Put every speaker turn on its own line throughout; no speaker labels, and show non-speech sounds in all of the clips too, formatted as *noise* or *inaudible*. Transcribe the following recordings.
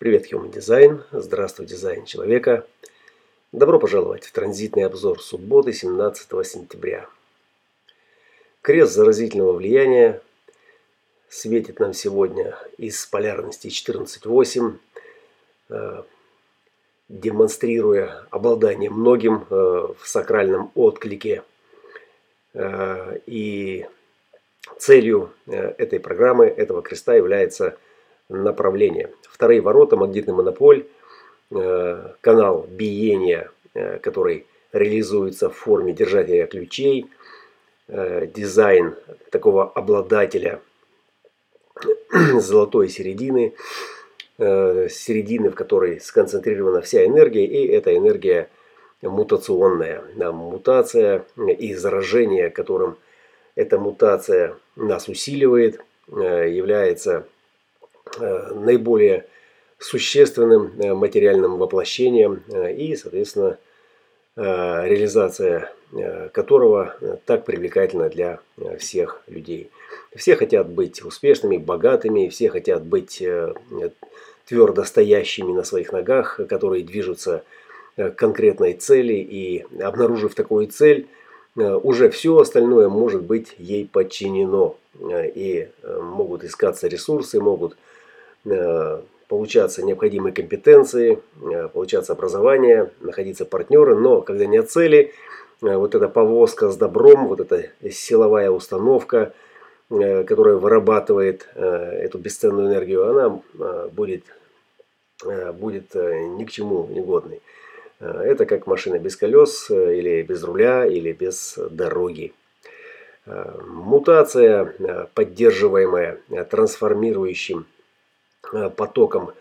Привет, Human Design. Здравствуй, дизайн человека. Добро пожаловать в транзитный обзор субботы 17 сентября. Крест заразительного влияния светит нам сегодня из полярности 14.8, э, демонстрируя обладание многим э, в сакральном отклике. Э, и целью этой программы, этого креста является – направления. Вторые ворота, магнитный монополь, э, канал биения, э, который реализуется в форме держателя ключей, э, дизайн такого обладателя *clears throat* золотой середины, середины, в которой сконцентрирована вся энергия, и эта энергия мутационная. Мутация и заражение, которым эта мутация нас усиливает, является наиболее существенным э, материальным воплощением э, и, соответственно, реализация которого так привлекательна для всех людей. Все хотят быть успешными, богатыми, все хотят быть твердо стоящими на своих ногах, которые движутся к конкретной цели и, обнаружив такую цель, уже все остальное может быть ей подчинено. И могут искаться ресурсы, могут Э, получаться необходимые компетенции, э, получаться образование, находиться партнеры, но когда нет цели, э, вот эта повозка с добром, вот эта силовая установка, которая вырабатывает эту бесценную энергию, она будет, будет ни к чему негодной. Это как машина без колес, или без руля, или без дороги. Мутация, поддерживаемая трансформирующим Э, потоком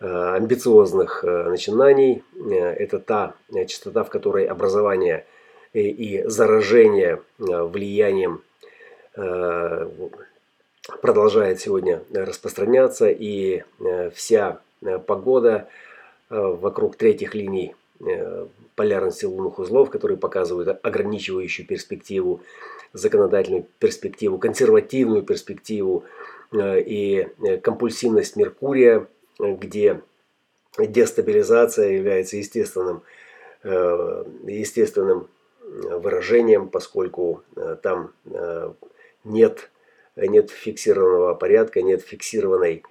э, амбициозных э, начинаний. Это та частота, в которой образование и заражение влиянием продолжает сегодня распространяться. И вся погода вокруг третьих линий полярности лунных узлов, которые показывают ограничивающую перспективу, законодательную перспективу, консервативную перспективу, Э, и э, компульсивность Меркурия, где дестабилизация является естественным, э, естественным выражением, поскольку там нет, нет фиксированного порядка, нет фиксированной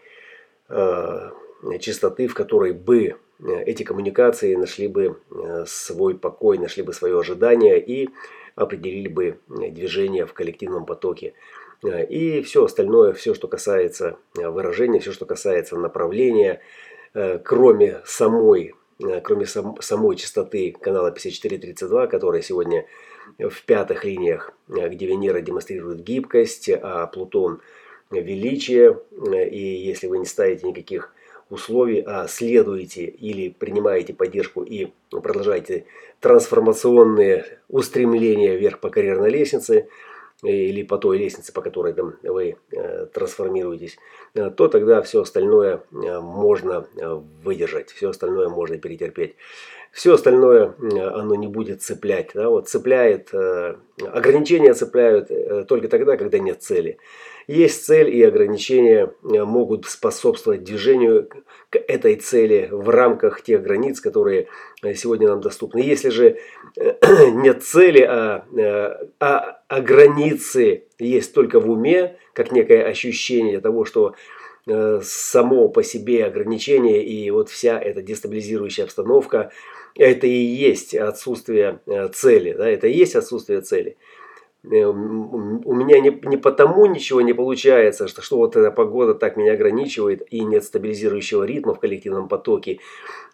частоты, в которой бы эти коммуникации нашли бы свой покой, нашли бы свое ожидание и определили бы движение в коллективном потоке. Э, и все остальное, все, что касается э, выражения, все, что касается направления, э, кроме самой, кроме сам, самой частоты канала 5432, которая сегодня в пятых линиях, где Венера демонстрирует гибкость, а Плутон величие. И если вы не ставите никаких условий, а следуете или принимаете поддержку и продолжаете трансформационные устремления вверх по карьерной лестнице – или по той лестнице, по которой там, вы э, трансформируетесь, э, то тогда все остальное э, можно выдержать, все остальное можно перетерпеть. Все остальное оно не будет цеплять. Да? Вот цепляет, ограничения цепляют только тогда, когда нет цели. Есть цель и ограничения могут способствовать движению к этой цели в рамках тех границ, которые сегодня нам доступны. Если же *clears throat* нет цели, а, а, а границы есть только в уме, как некое ощущение того, что э, само по себе ограничение и вот вся эта дестабилизирующая обстановка, это и есть отсутствие э, цели, да, это и есть отсутствие цели. Э, у меня не, не потому ничего не получается, что, что вот эта погода так меня ограничивает, и нет стабилизирующего ритма в коллективном потоке,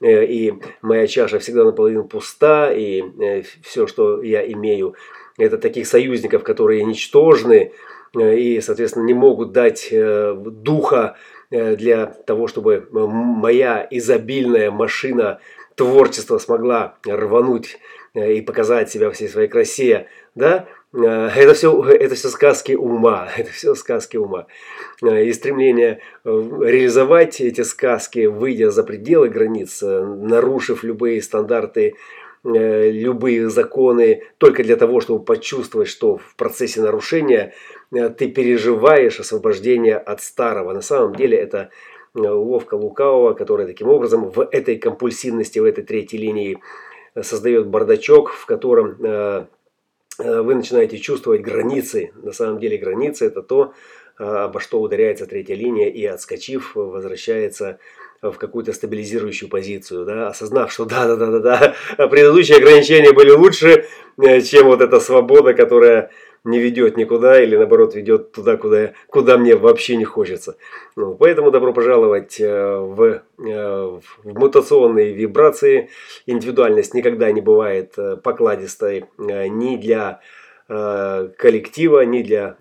э, и моя чаша всегда наполовину пуста, и э, все, что я имею, это таких союзников, которые ничтожны, и, соответственно, не могут дать духа для того, чтобы моя изобильная машина творчества смогла рвануть и показать себя всей своей красе, да, Э, это все, это все сказки ума, *laughs* это все сказки ума. Э, и стремление э, реализовать эти сказки, выйдя за пределы границ, нарушив любые стандарты, любые законы, только для того, чтобы почувствовать, что в процессе нарушения ты переживаешь освобождение от старого. На самом деле это уловка лукавого, которая таким образом в этой компульсивности, в этой третьей линии создает бардачок, в котором вы начинаете чувствовать границы. На самом деле границы это то, обо что ударяется третья линия и отскочив возвращается в какую-то стабилизирующую позицию, да, осознав, что да, да, да, да, да, предыдущие ограничения были лучше, э, чем вот эта свобода, которая не ведет никуда или наоборот ведет туда, куда, куда мне вообще не хочется. Ну, поэтому добро пожаловать э, в, э, в мутационные вибрации. Индивидуальность никогда не бывает покладистой ни для коллектива, ни для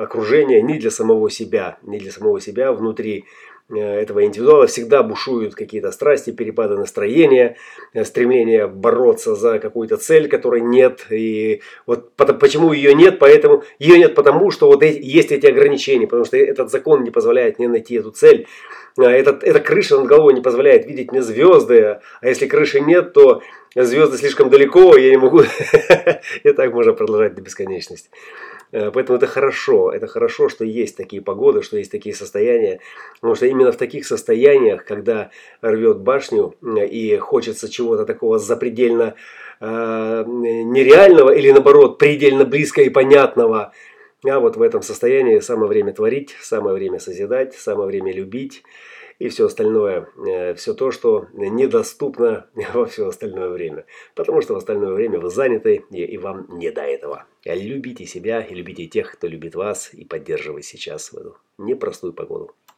окружения, ни для самого себя, ни для самого себя внутри этого индивидуала всегда бушуют какие-то страсти, перепады настроения, э, стремление бороться за какую-то цель, которой нет. И вот почему ее нет, поэтому ее нет потому, что вот есть эти ограничения, потому что этот закон не позволяет мне найти эту цель. А этот, эта крыша над головой не позволяет видеть мне звезды, а если крыши нет, то звезды слишком далеко, я не могу. *laughs* И так можно продолжать до бесконечности. Э, поэтому это хорошо, это хорошо, что есть такие погоды, что есть такие состояния, потому что именно в таких состояниях, когда рвет башню и хочется чего-то такого запредельно э, нереального или наоборот предельно близко и понятного, а вот в этом состоянии самое время творить, самое время созидать, самое время любить и все остальное, э, все то, что недоступно *laughs* во все остальное время. Потому что в остальное время вы заняты и, вам не до этого. Любите себя любите тех, кто любит вас и поддерживает сейчас в эту непростую погоду.